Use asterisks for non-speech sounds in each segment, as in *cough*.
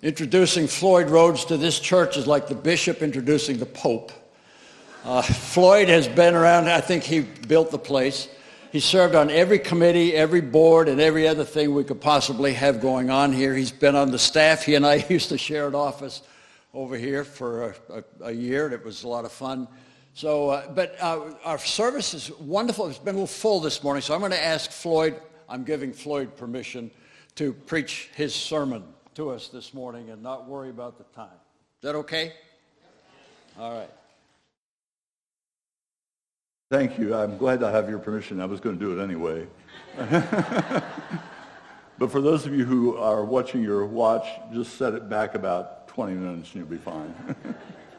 Introducing Floyd Rhodes to this church is like the bishop introducing the pope. Uh, Floyd has been around, I think he built the place. He served on every committee, every board, and every other thing we could possibly have going on here. He's been on the staff. He and I *laughs* used to share an office over here for a, a, a year, and it was a lot of fun. So, uh, but uh, our service is wonderful. It's been a little full this morning, so I'm going to ask Floyd, I'm giving Floyd permission to preach his sermon to us this morning and not worry about the time. Is that okay? All right. Thank you. I'm glad I have your permission. I was going to do it anyway. *laughs* but for those of you who are watching your watch, just set it back about 20 minutes and you'll be fine.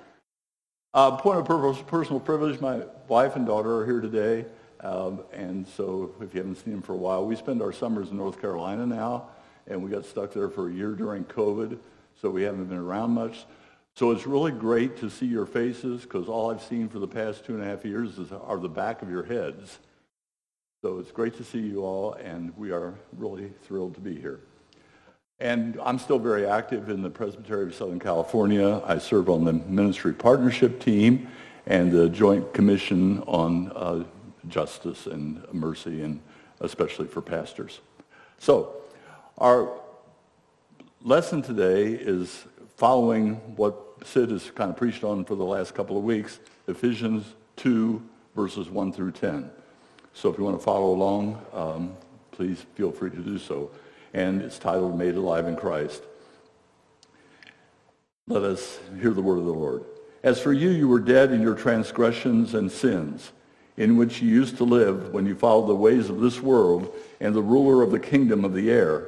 *laughs* uh, point of personal privilege, my wife and daughter are here today. Um, and so if you haven't seen them for a while, we spend our summers in North Carolina now. And we got stuck there for a year during COVID. So we haven't been around much. So it's really great to see your faces because all I've seen for the past two and a half years is, are the back of your heads. So it's great to see you all, and we are really thrilled to be here. And I'm still very active in the Presbytery of Southern California. I serve on the Ministry Partnership Team and the Joint Commission on uh, Justice and Mercy, and especially for pastors. So our lesson today is following what Sid has kind of preached on for the last couple of weeks, Ephesians 2, verses 1 through 10. So if you want to follow along, um, please feel free to do so. And it's titled Made Alive in Christ. Let us hear the word of the Lord. As for you, you were dead in your transgressions and sins, in which you used to live when you followed the ways of this world and the ruler of the kingdom of the air,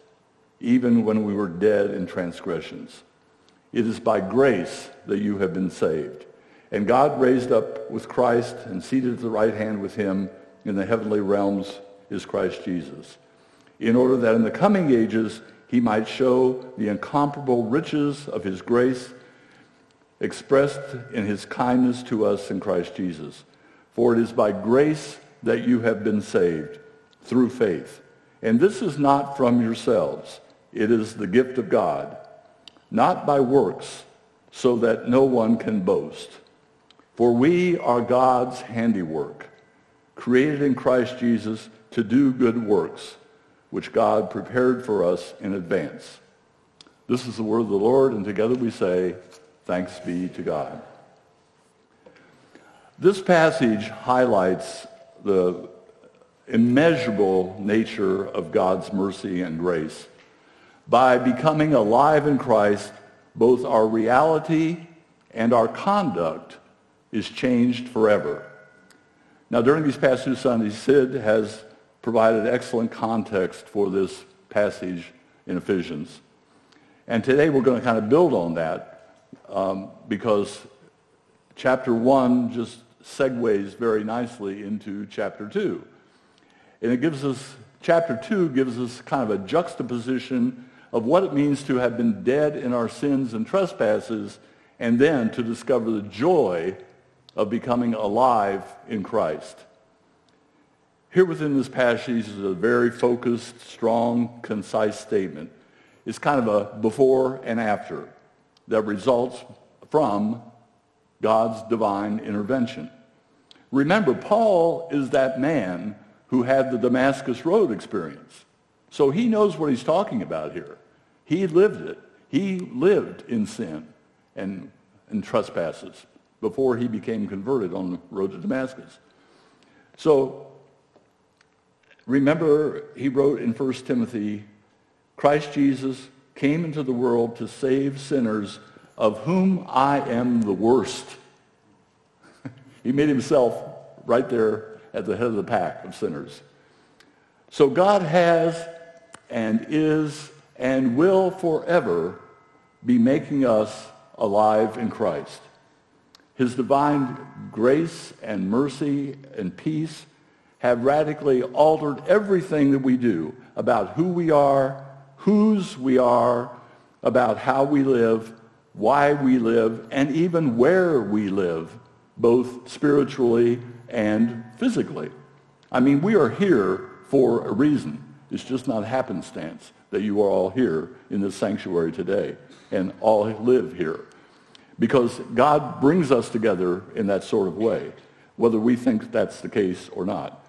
even when we were dead in transgressions. It is by grace that you have been saved. And God raised up with Christ and seated at the right hand with him in the heavenly realms is Christ Jesus, in order that in the coming ages he might show the incomparable riches of his grace expressed in his kindness to us in Christ Jesus. For it is by grace that you have been saved through faith. And this is not from yourselves. It is the gift of God not by works, so that no one can boast. For we are God's handiwork, created in Christ Jesus to do good works, which God prepared for us in advance. This is the word of the Lord, and together we say, thanks be to God. This passage highlights the immeasurable nature of God's mercy and grace by becoming alive in Christ, both our reality and our conduct is changed forever. Now, during these past two Sundays, Sid has provided excellent context for this passage in Ephesians. And today we're going to kind of build on that um, because chapter 1 just segues very nicely into chapter 2. And it gives us, chapter 2 gives us kind of a juxtaposition of what it means to have been dead in our sins and trespasses and then to discover the joy of becoming alive in Christ. Here within this passage is a very focused, strong, concise statement. It's kind of a before and after that results from God's divine intervention. Remember, Paul is that man who had the Damascus Road experience. So he knows what he's talking about here. He lived it. He lived in sin and, and trespasses before he became converted on the road to Damascus. So remember, he wrote in 1 Timothy, Christ Jesus came into the world to save sinners of whom I am the worst. *laughs* he made himself right there at the head of the pack of sinners. So God has and is and will forever be making us alive in Christ. His divine grace and mercy and peace have radically altered everything that we do about who we are, whose we are, about how we live, why we live, and even where we live, both spiritually and physically. I mean, we are here for a reason. It's just not happenstance that you are all here in this sanctuary today and all live here. Because God brings us together in that sort of way, whether we think that's the case or not.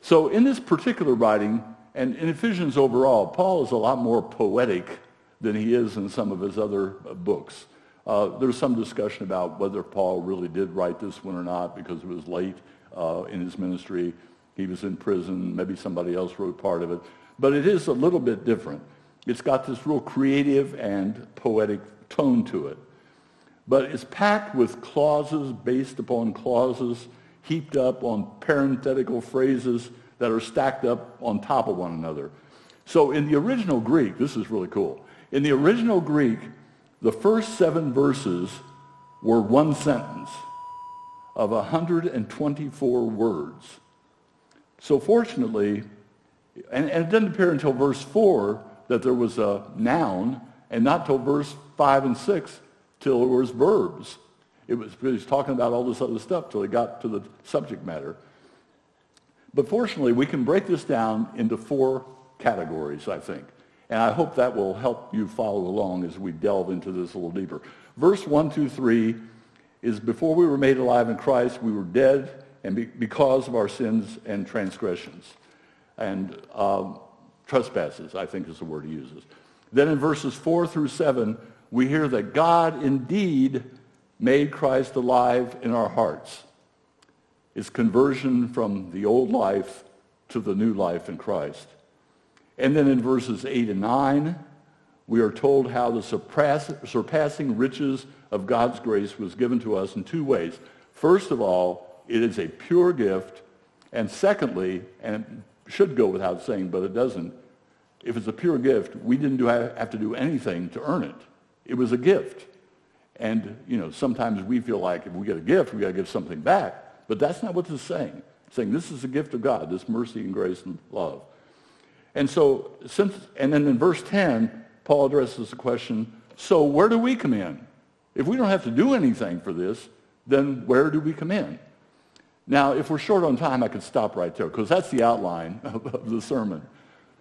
So in this particular writing, and in Ephesians overall, Paul is a lot more poetic than he is in some of his other books. Uh, there's some discussion about whether Paul really did write this one or not because it was late uh, in his ministry. He was in prison. Maybe somebody else wrote part of it. But it is a little bit different. It's got this real creative and poetic tone to it. But it's packed with clauses based upon clauses heaped up on parenthetical phrases that are stacked up on top of one another. So in the original Greek, this is really cool. In the original Greek, the first seven verses were one sentence of 124 words. So fortunately, and, and, it didn't appear until verse 4 that there was a noun, and not till verse 5 and 6 till there was verbs. It was, he was talking about all this other stuff till he got to the subject matter. But fortunately, we can break this down into four categories, I think. And I hope that will help you follow along as we delve into this a little deeper. Verse 1, 2, 3 is before we were made alive in Christ, we were dead and be, because of our sins and transgressions. And um, trespasses, I think is the word he uses. Then in verses 4 through 7, we hear that God indeed made Christ alive in our hearts. It's conversion from the old life to the new life in Christ. And then in verses 8 and 9, we are told how the surpassing riches of God's grace was given to us in two ways. First of all, it is a pure gift. And secondly, and it should go without saying, but it doesn't, if it's a pure gift, we didn't do, have to do anything to earn it. It was a gift. And, you know, sometimes we feel like if we get a gift, we got to give something back. But that's not what this is saying. It's saying this is a gift of God, this mercy and grace and love. And so, since, and then in verse 10, Paul addresses the question, so where do we come in? If we don't have to do anything for this, then where do we come in? Now, if we're short on time, I could stop right there because that's the outline *laughs* of, the sermon.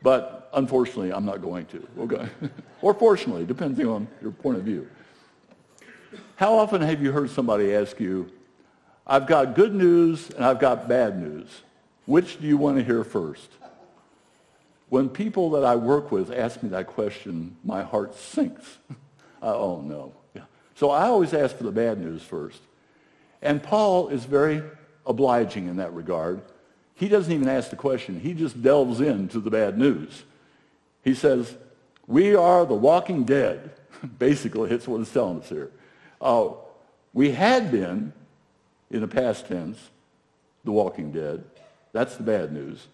But unfortunately, I'm not going to. Okay. *laughs* or fortunately, depending on your point of view. How often have you heard somebody ask you, I've got good news and I've got bad news. Which do you want to hear first? When people that I work with ask me that question, my heart sinks. *laughs* uh, oh, no. Yeah. So I always ask for the bad news first. And Paul is very obliging in that regard. He doesn't even ask the question. He just delves into the bad news. He says, we are the walking dead. *laughs* Basically, it's what it's telling us here. Uh, we had been, in the past tense, the walking dead. That's the bad news.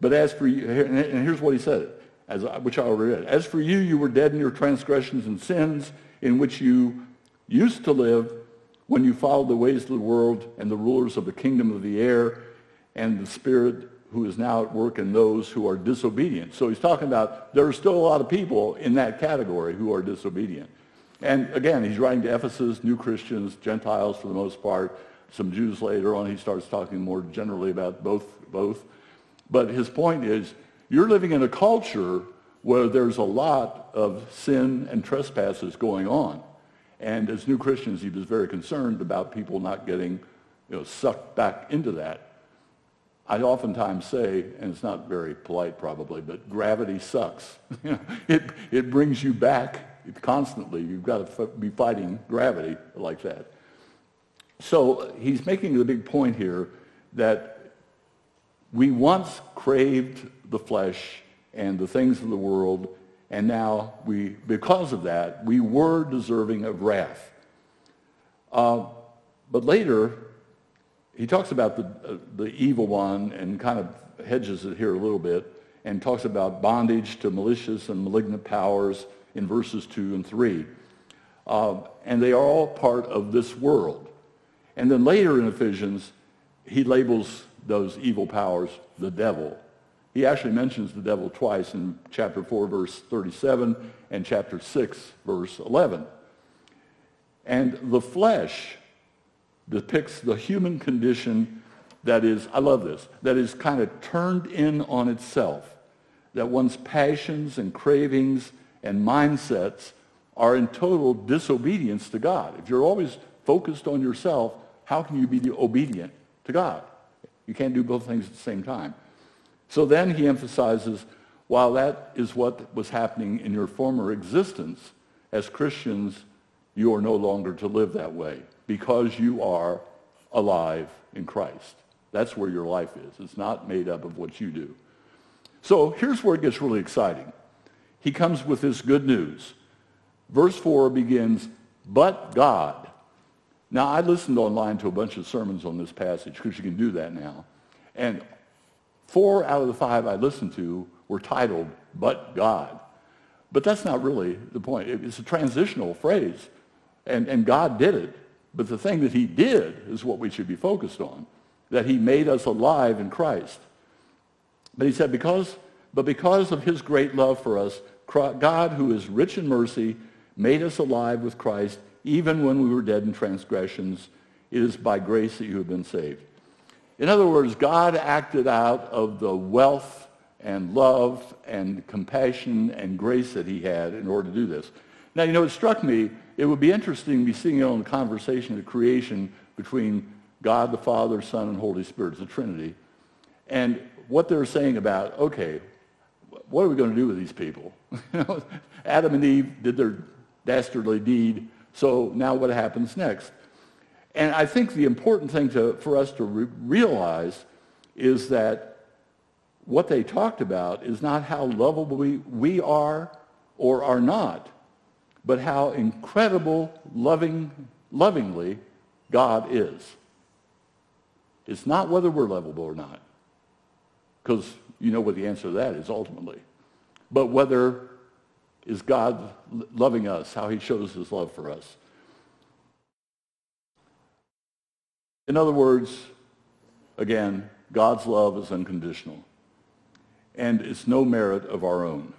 But as for you, and here's what he said, as which I already read. As for you, you were dead in your transgressions and sins in which you used to live when you follow the ways of the world and the rulers of the kingdom of the air and the spirit who is now at work in those who are disobedient. So he's talking about there are still a lot of people in that category who are disobedient. And again, he's writing to Ephesus, new Christians, Gentiles for the most part, some Jews later on. He starts talking more generally about both. both. But his point is, you're living in a culture where there's a lot of sin and trespasses going on. And as new Christians, he was very concerned about people not getting you know, sucked back into that. I oftentimes say, and it's not very polite probably, but gravity sucks. *laughs* it, it brings you back constantly. You've got to be fighting gravity like that. So he's making the big point here that we once craved the flesh and the things of the world, and now we, because of that, we were deserving of wrath. Uh, but later, he talks about the, uh, the evil one and kind of hedges it here a little bit and talks about bondage to malicious and malignant powers in verses 2 and 3. Uh, and they are all part of this world. And then later in Ephesians, he labels those evil powers the devil. He actually mentions the devil twice in chapter 4, verse 37, and chapter 6, verse 11. And the flesh depicts the human condition that is, I love this, that is kind of turned in on itself, that one's passions and cravings and mindsets are in total disobedience to God. If you're always focused on yourself, how can you be obedient to God? You can't do both things at the same time. So then he emphasizes, while that is what was happening in your former existence, as Christians, you are no longer to live that way because you are alive in Christ. That's where your life is. It's not made up of what you do. So here's where it gets really exciting. He comes with this good news. Verse 4 begins, but God. Now, I listened online to a bunch of sermons on this passage because you can do that now. And four out of the five I listened to were titled, but God. But that's not really the point. It's a transitional phrase. And, and God did it. But the thing that he did is what we should be focused on, that he made us alive in Christ. But he said, because, but because of his great love for us, God, who is rich in mercy, made us alive with Christ even when we were dead in transgressions. It is by grace that you have been saved. In other words, God acted out of the wealth and love and compassion and grace that he had in order to do this. Now, you know, it struck me, it would be interesting to be seeing it on the conversation of creation between God the Father, Son, and Holy Spirit, the Trinity, and what they're saying about, okay, what are we going to do with these people? *laughs* Adam and Eve did their dastardly deed. So now what happens next? And I think the important thing to, for us to re- realize is that what they talked about is not how lovable we, we are or are not, but how incredible loving, lovingly God is. It's not whether we're lovable or not, because you know what the answer to that is ultimately, but whether is God loving us, how he shows his love for us. In other words, again, God's love is unconditional. And it's no merit of our own.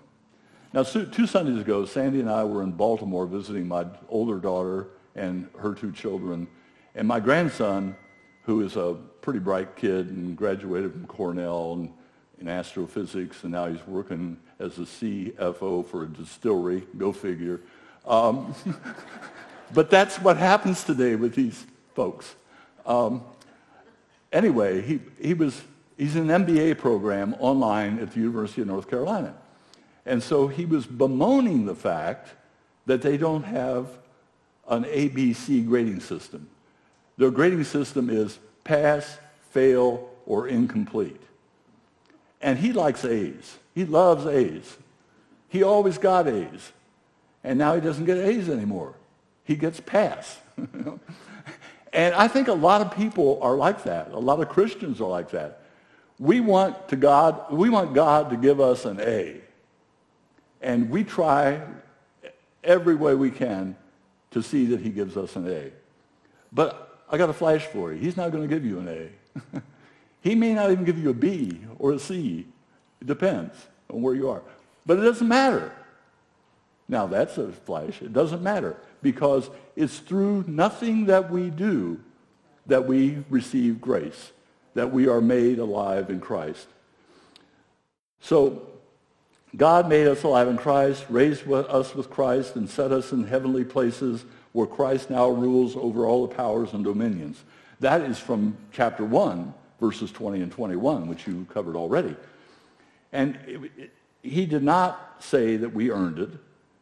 Now, two Sundays ago, Sandy and I were in Baltimore visiting my older daughter and her two children. And my grandson, who is a pretty bright kid and graduated from Cornell and in astrophysics, and now he's working as a CFO for a distillery. Go figure. Um, *laughs* but that's what happens today with these folks. Um, anyway, he, he was, he's in an MBA program online at the University of North Carolina. And so he was bemoaning the fact that they don't have an ABC grading system. Their grading system is pass, fail, or incomplete. And he likes A's. He loves A's. He always got A's. And now he doesn't get A's anymore. He gets pass. *laughs* and I think a lot of people are like that. A lot of Christians are like that. We want to God, we want God to give us an A. And we try every way we can to see that he gives us an A. But I got a flash for you. He's not going to give you an A. *laughs* he may not even give you a B or a C. It depends on where you are. But it doesn't matter. Now, that's a flash. It doesn't matter because it's through nothing that we do that we receive grace, that we are made alive in Christ. So God made us alive in Christ, raised us with Christ, and set us in heavenly places where Christ now rules over all the powers and dominions. That is from chapter 1, verses 20 and 21, which you covered already. And it, it, he did not say that we earned it,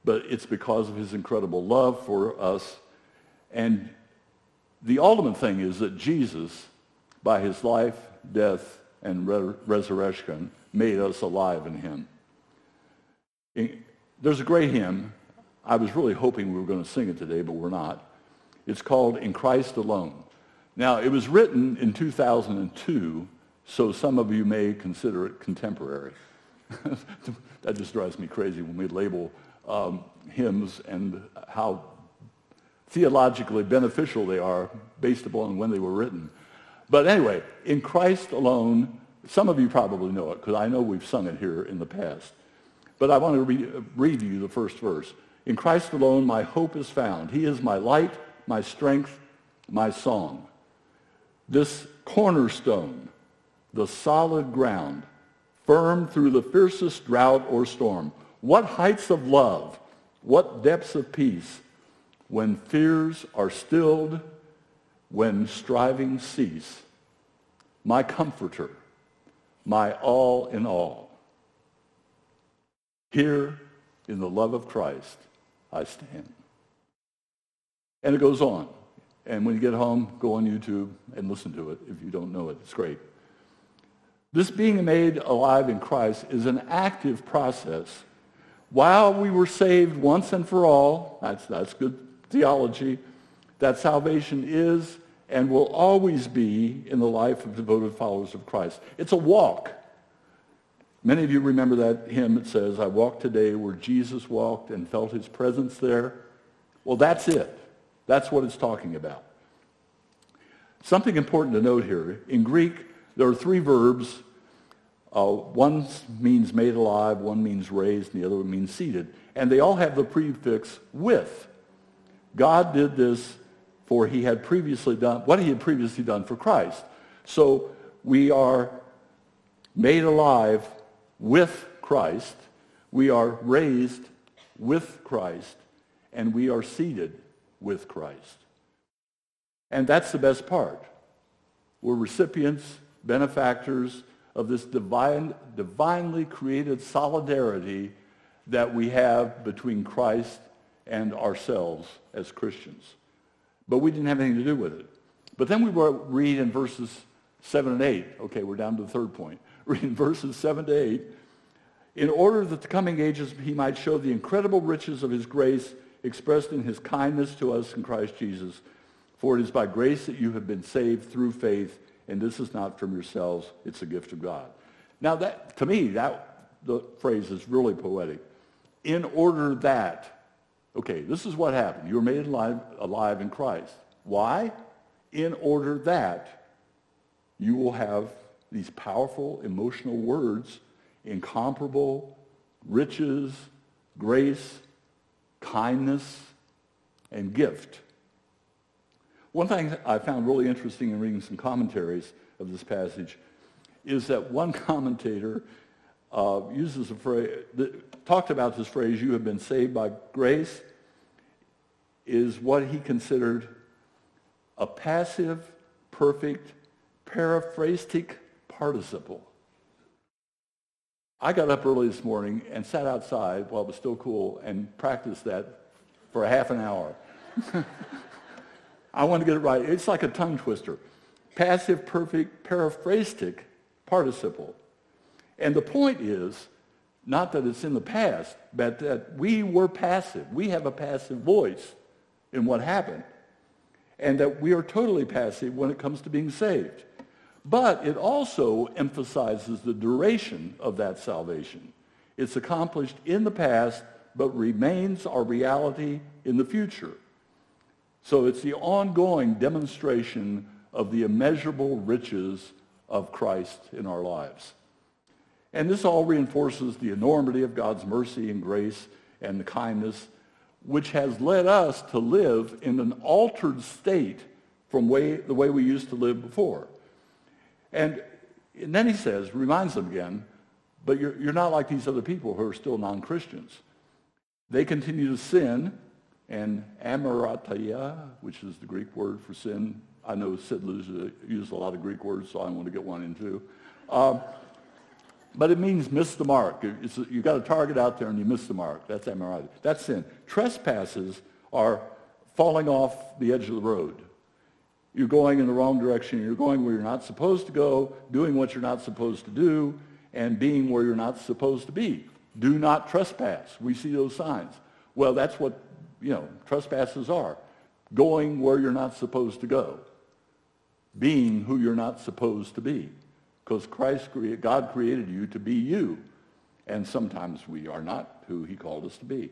but it's because of his incredible love for us. And the ultimate thing is that Jesus, by his life, death, and re- resurrection, made us alive in him. There's a great hymn. I was really hoping we were going to sing it today, but we're not. It's called In Christ Alone. Now, it was written in 2002, so some of you may consider it contemporary. *laughs* that just drives me crazy when we label um, hymns and how theologically beneficial they are based upon when they were written. But anyway, in Christ alone, some of you probably know it because I know we've sung it here in the past. But I want to read, read you the first verse. In Christ alone, my hope is found. He is my light, my strength, my song. This cornerstone, the solid ground, firm through the fiercest drought or storm. What heights of love, what depths of peace, when fears are stilled, when striving cease. My comforter, my all in all. Here in the love of Christ I stand. And it goes on. And when you get home, go on YouTube and listen to it if you don't know it. It's great. This being made alive in Christ is an active process. While we were saved once and for all, that's, that's good theology, that salvation is and will always be in the life of devoted followers of Christ. It's a walk. Many of you remember that hymn that says, I walked today where Jesus walked and felt his presence there. Well, that's it. That's what it's talking about. Something important to note here. In Greek, there are three verbs. Uh, one means made alive, one means raised, and the other one means seated. And they all have the prefix with. God did this for he had previously done what he had previously done for Christ. So we are made alive with Christ, we are raised with Christ, and we are seated with Christ. And that's the best part. We're recipients, benefactors of this divine, divinely created solidarity that we have between Christ and ourselves as Christians. But we didn't have anything to do with it. But then we read in verses 7 and 8. Okay, we're down to the third point. *laughs* Read in verses 7 to 8. In order that the coming ages he might show the incredible riches of his grace expressed in his kindness to us in Christ Jesus. For it is by grace that you have been saved through faith, and this is not from yourselves, it's a gift of God. Now that, to me, that the phrase is really poetic. In order that, okay, this is what happened. You were made alive, alive in Christ. Why? In order that you will have these powerful emotional words, incomparable riches, grace, kindness, and gift. One thing I found really interesting in reading some commentaries of this passage is that one *laughs* commentator uh, uses a phrase, talked about this phrase, you have been saved by grace, is what he considered a passive, perfect, paraphrastic participle. I got up early this morning and sat outside while it was still cool and practiced that for a half an hour. *laughs* I want to get it right. It's like a tongue twister. Passive, perfect, periphrastic participle. And the point is, not that it's in the past, but that we were passive. We have a passive voice in what happened. And that we are totally passive when it comes to being saved. But it also emphasizes the duration of that salvation. It's accomplished in the past, but remains our reality in the future. So it's the ongoing demonstration of the immeasurable riches of Christ in our lives. And this all reinforces the enormity of God's mercy and grace and the kindness, which has led us to live in an altered state from way, the way we used to live before. And, and then he says, reminds them again, but you're, you're not like these other people who are still non-Christians. They continue to sin, and amarataya, which is the Greek word for sin. I know Sid used a lot of Greek words, so I want to get one in too. Um, but it means miss the mark. It's, you got a target out there and you miss the mark. That's amarataya. That's sin. Trespasses are falling off the edge of the road. You're going in the wrong direction. You're going where you're not supposed to go, doing what you're not supposed to do, and being where you're not supposed to be. Do not trespass. We see those signs. Well, that's what, you know, trespasses are. Going where you're not supposed to go. Being who you're not supposed to be. Because Christ, God created you to be you. And sometimes we are not who he called us to be.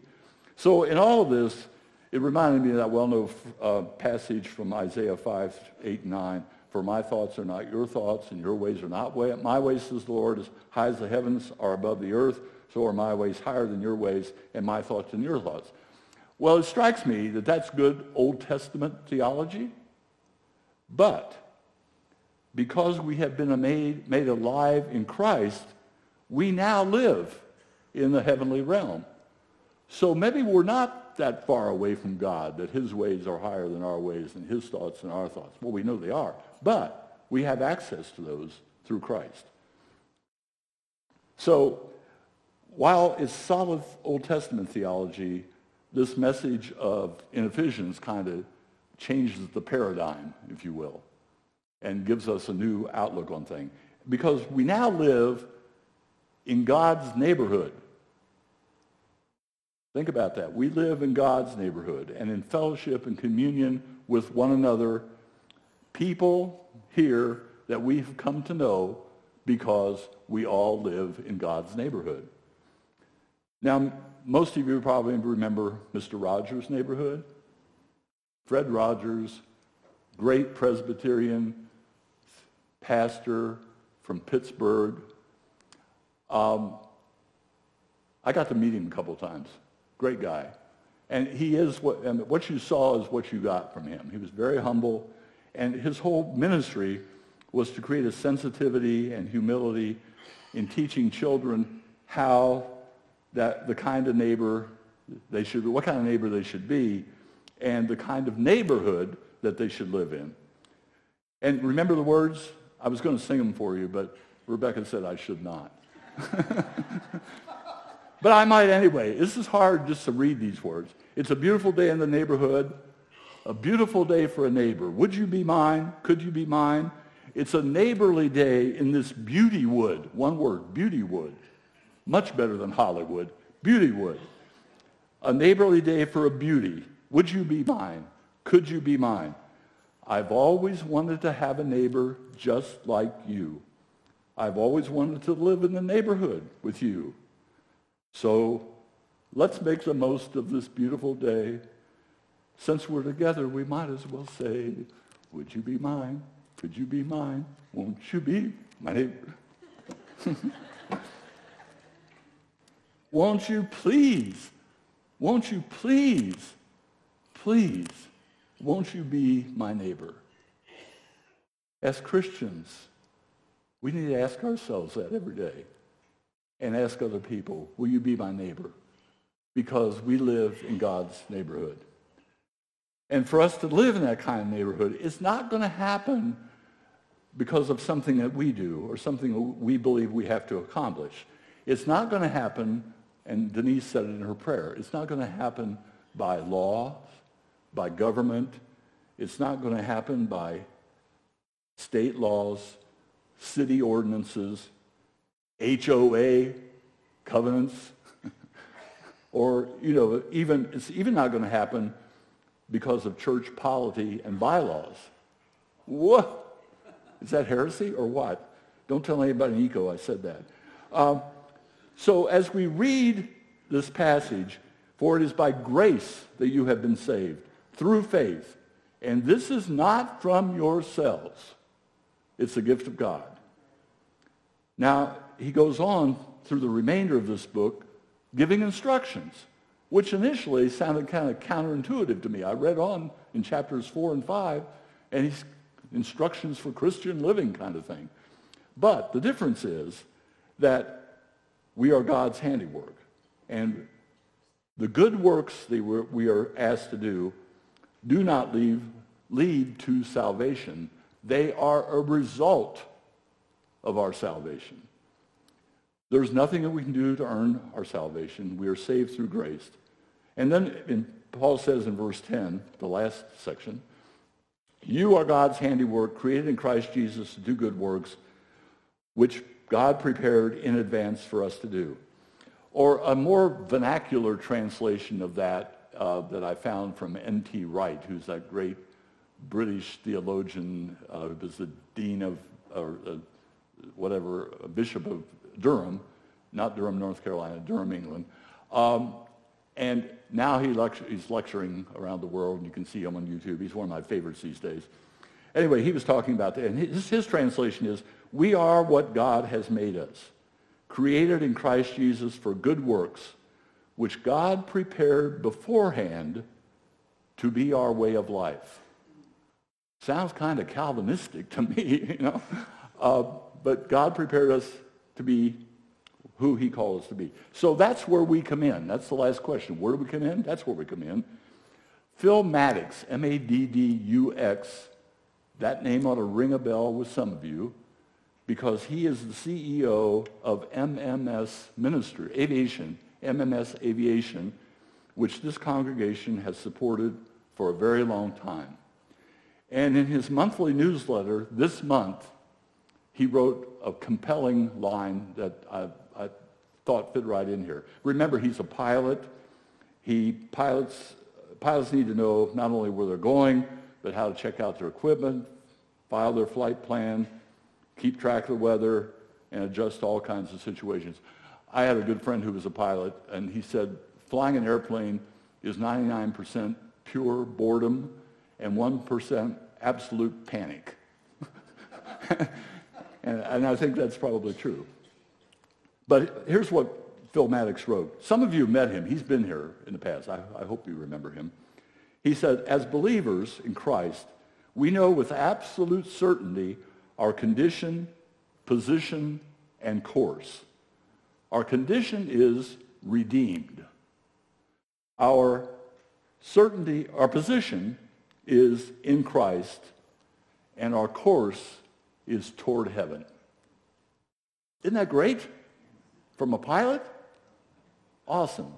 So in all of this, It reminded me of that well-known uh, passage from Isaiah 5, 8, and 9. For my thoughts are not your thoughts, and your ways are not way. My ways, says the Lord, as high as the heavens are above the earth, so are my ways higher than your ways, and my thoughts than your thoughts. Well, it strikes me that that's good Old Testament theology. But because we have been made, made alive in Christ, we now live in the heavenly realm. So maybe we're not that far away from God, that his ways are higher than our ways and his thoughts than our thoughts. Well, we know they are. But we have access to those through Christ. So while it's solid Old Testament theology, this message of in Ephesians kind of changes the paradigm, if you will, and gives us a new outlook on things. Because we now live in God's neighborhood. Think about that. We live in God's neighborhood and in fellowship and communion with one another, people here that we've come to know because we all live in God's neighborhood. Now, most of you probably remember Mr. Rogers' neighborhood. Fred Rogers, great Presbyterian pastor from Pittsburgh. Um, I got to meet him a couple times. Great guy. And he is what, and what you saw is what you got from him. He was very humble. And his whole ministry was to create a sensitivity and humility in teaching children how that the kind of neighbor they should, be, what kind of neighbor they should be, and the kind of neighborhood that they should live in. And remember the words? I was going to sing them for you, but Rebecca said I should not. *laughs* but I might anyway. This is hard just to read these words. It's a beautiful day in the neighborhood, a beautiful day for a neighbor. Would you be mine? Could you be mine? It's a neighborly day in this beauty wood. One word, beauty wood. Much better than Hollywood. Beauty wood. A neighborly day for a beauty. Would you be mine? Could you be mine? I've always wanted to have a neighbor just like you. I've always wanted to live in the neighborhood with you. So let's make the most of this beautiful day. Since we're together, we might as well say, would you be mine? Could you be mine? Won't you be my neighbor? *laughs* Won't you please? Won't you please? Please won't you be my neighbor? As Christians, we need to ask ourselves that every day and ask other people, will you be my neighbor? Because we live in God's neighborhood. And for us to live in that kind of neighborhood, it's not going to happen because of something that we do or something we believe we have to accomplish. It's not going to happen, and Denise said it in her prayer, it's not going to happen by law, by government. It's not going to happen by state laws, city ordinances, HOA covenants, *laughs* or, you know, even, it's even not going to happen because of church polity and bylaws. What? Is that heresy or what? Don't tell anybody in ECO I said that. Um, so as we read this passage, for it is by grace that you have been saved through faith. And this is not from yourselves. It's a gift of God. Now, he goes on through the remainder of this book giving instructions, which initially sounded kind of counterintuitive to me. I read on in chapters 4 and 5, and he's instructions for Christian living kind of thing. But the difference is that we are God's handiwork. And the good works that we are asked to do do not leave, lead to salvation. They are a result of our salvation. There's nothing that we can do to earn our salvation. We are saved through grace. And then in, Paul says in verse 10, the last section, you are God's handiwork, created in Christ Jesus to do good works, which God prepared in advance for us to do. Or a more vernacular translation of that uh, that I found from N.T. Wright, who's that great British theologian, uh, was the dean of, or uh, whatever, bishop of Durham, not Durham, North Carolina, Durham, England. Um, and now he he's lecturing around the world, and you can see him on YouTube. He's one of my favorites these days. Anyway, he was talking about that, and his, his translation is, we are what God has made us, created in Christ Jesus for good works, which God prepared beforehand to be our way of life. Sounds kind of Calvinistic to me, *laughs* you know. Uh, but God prepared us to be who he called us to be. So that's where we come in. That's the last question. Where do we come in? That's where we come in. Phil Maddux, M-A-D-D-U-X, that name ought to ring a bell with some of you because he is the CEO of MMS Ministry, Aviation, MMS Aviation, which this congregation has supported for a very long time. And in his monthly newsletter this month, he wrote a compelling line that I, I thought fit right in here. Remember, he's a pilot. He pilots, pilots need to know not only where they're going, but how to check out their equipment, file their flight plan, keep track of the weather, and adjust to all kinds of situations. I had a good friend who was a pilot, and he said flying an airplane is 99% pure boredom and 1% absolute panic. *laughs* and, and, I think that's probably true. But here's what Phil Maddux wrote. Some of you met him. He's been here in the past. I, I hope you remember him. He said, as believers in Christ, we know with absolute certainty our condition, position, and course. Our condition is redeemed. Our certainty, our position is in Christ, and our course is toward heaven. Isn't that great? From a pilot? Awesome.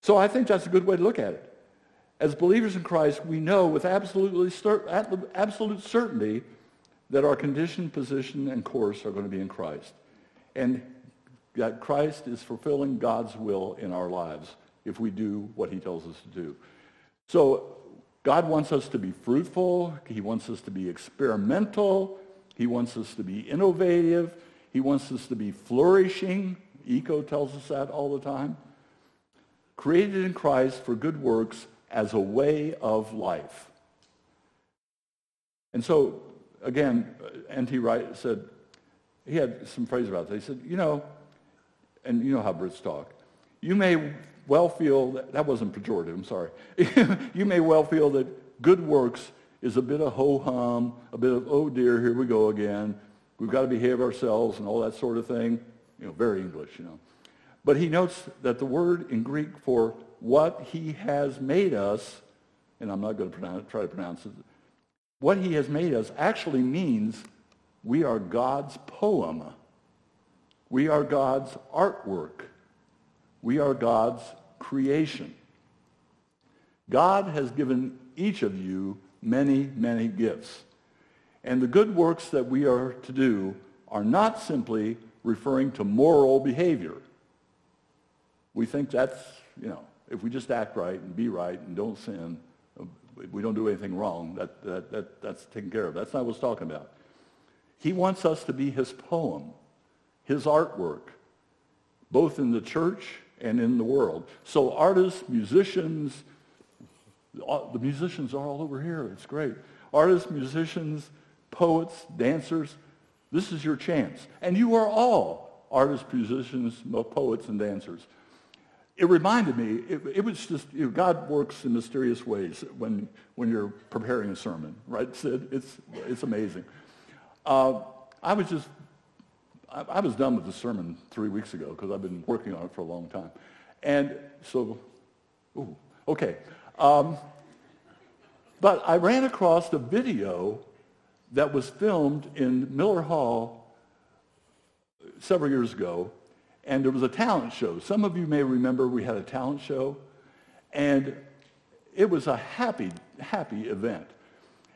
So I think that's a good way to look at it. As believers in Christ, we know with absolutely absolute certainty that our condition, position, and course are going to be in Christ. And that Christ is fulfilling God's will in our lives if we do what he tells us to do. So God wants us to be fruitful. He wants us to be experimental. He wants us to be innovative. He wants us to be flourishing. ECO tells us that all the time. Created in Christ for good works as a way of life. And so, again, uh, N.T. Wright said, he had some phrase about that. He said, you know, and you know how Brits talk, you may well feel that, that wasn't pejorative, I'm sorry. *laughs* you may well feel that good works is a bit of ho-hum, a bit of, oh dear, here we go again. We've got to behave ourselves and all that sort of thing. You know, very English, you know. But he notes that the word in Greek for what he has made us, and I'm not going to pronounce, try to pronounce it, what he has made us actually means we are God's poem. We are God's artwork. We are God's creation. God has given each of you many, many gifts. And the good works that we are to do are not simply referring to moral behavior. We think that's, you know, if we just act right and be right and don't sin, we don't do anything wrong, that, that, that, that's taken care of. That's not what he's talking about. He wants us to be his poem, his artwork, both in the church and in the world. So artists, musicians, the musicians are all over here. It's great. Artists, musicians, poets, dancers, this is your chance. And you are all artists, musicians, poets, and dancers. It reminded me, it, it was just, you know, God works in mysterious ways when, when you're preparing a sermon, right, Sid? It's, it's amazing. Uh, I was just I, was done with the sermon three weeks ago because I've been working on it for a long time. And so, ooh, okay. Um, but I ran across a video that was filmed in Miller Hall several years ago, and there was a talent show. Some of you may remember we had a talent show, and it was a happy, happy event.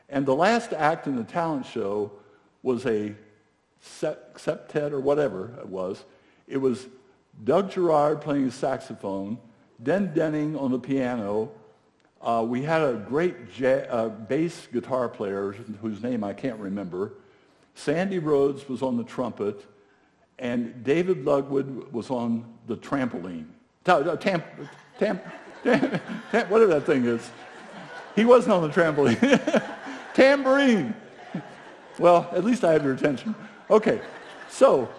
And the last act in the talent show was a septet or whatever it was. It was Doug Gerard playing saxophone, Den Denning on the piano. Uh, we had a great uh, bass guitar player whose name I can't remember. Sandy Rhodes was on the trumpet, and David Lugwood was on the trampoline. Tam- tam, tam, tam, whatever that thing is. He wasn't on the trampoline. *laughs* Tambourine. Well, at least I have your attention. Okay, so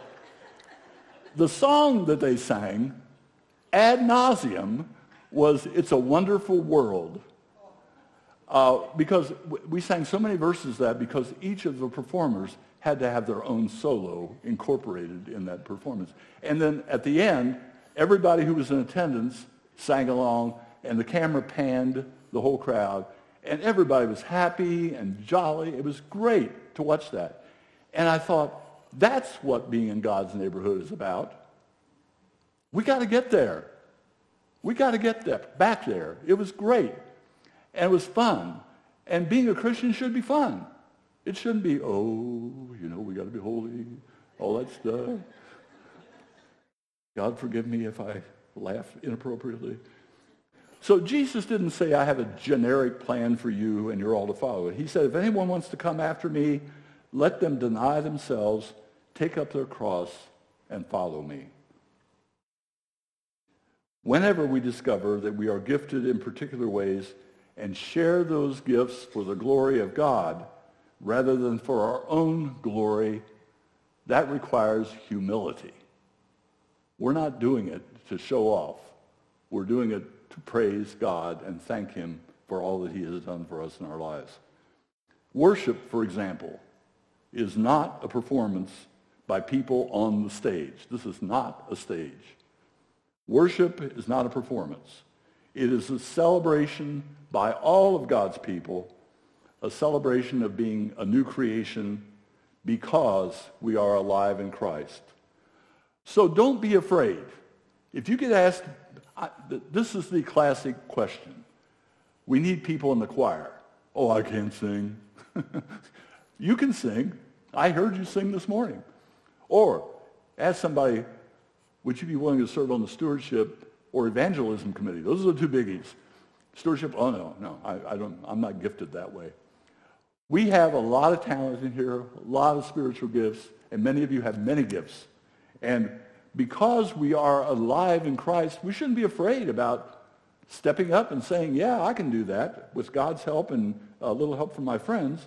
the song that they sang ad nauseum was It's a Wonderful World. Uh, because we sang so many verses that because each of the performers had to have their own solo incorporated in that performance. And then at the end, everybody who was in attendance sang along, and the camera panned the whole crowd, and everybody was happy and jolly. It was great to watch that. And I thought, that's what being in God's neighborhood is about. We got to get there. We got to get there, back there. It was great. And it was fun. And being a Christian should be fun. It shouldn't be, oh, you know, we got to be holy, all that stuff. God forgive me if I laugh inappropriately. So Jesus didn't say, I have a generic plan for you and you're all to follow it. He said, if anyone wants to come after me, let them deny themselves, take up their cross, and follow me. Whenever we discover that we are gifted in particular ways and share those gifts for the glory of God rather than for our own glory, that requires humility. We're not doing it to show off. We're doing it to praise God and thank him for all that he has done for us in our lives. Worship, for example, is not a performance by people on the stage. This is not a stage. Worship is not a performance. It is a celebration by all of God's people, a celebration of being a new creation because we are alive in Christ. So don't be afraid. If you get asked, I, this is the classic question. We need people in the choir. Oh, I can't sing. *laughs* you can sing. I heard you sing this morning. Or ask somebody, would you be willing to serve on the stewardship or evangelism committee? Those are the two biggies. Stewardship, oh no, no, I, I don't, I'm not gifted that way. We have a lot of talent in here, a lot of spiritual gifts, and many of you have many gifts. And because we are alive in Christ, we shouldn't be afraid about stepping up and saying, yeah, I can do that with God's help and a little help from my friends.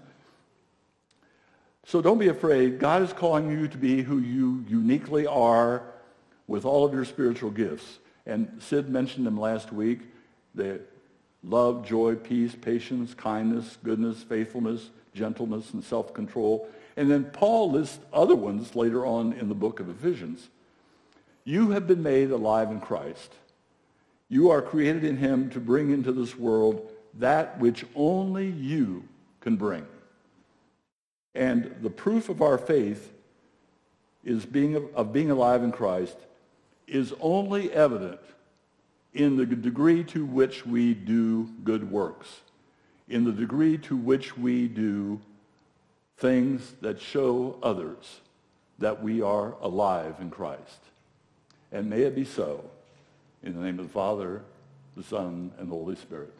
So don't be afraid. God is calling you to be who you uniquely are with all of your spiritual gifts. And Sid mentioned them last week. The love, joy, peace, patience, kindness, goodness, faithfulness, gentleness, and self-control. And then Paul lists other ones later on in the book of Ephesians. You have been made alive in Christ. You are created in him to bring into this world that which only you can bring. And the proof of our faith is being of being alive in Christ is only evident in the degree to which we do good works, in the degree to which we do things that show others that we are alive in Christ. And may it be so. In the name of the Father, the Son, and the Holy Spirit.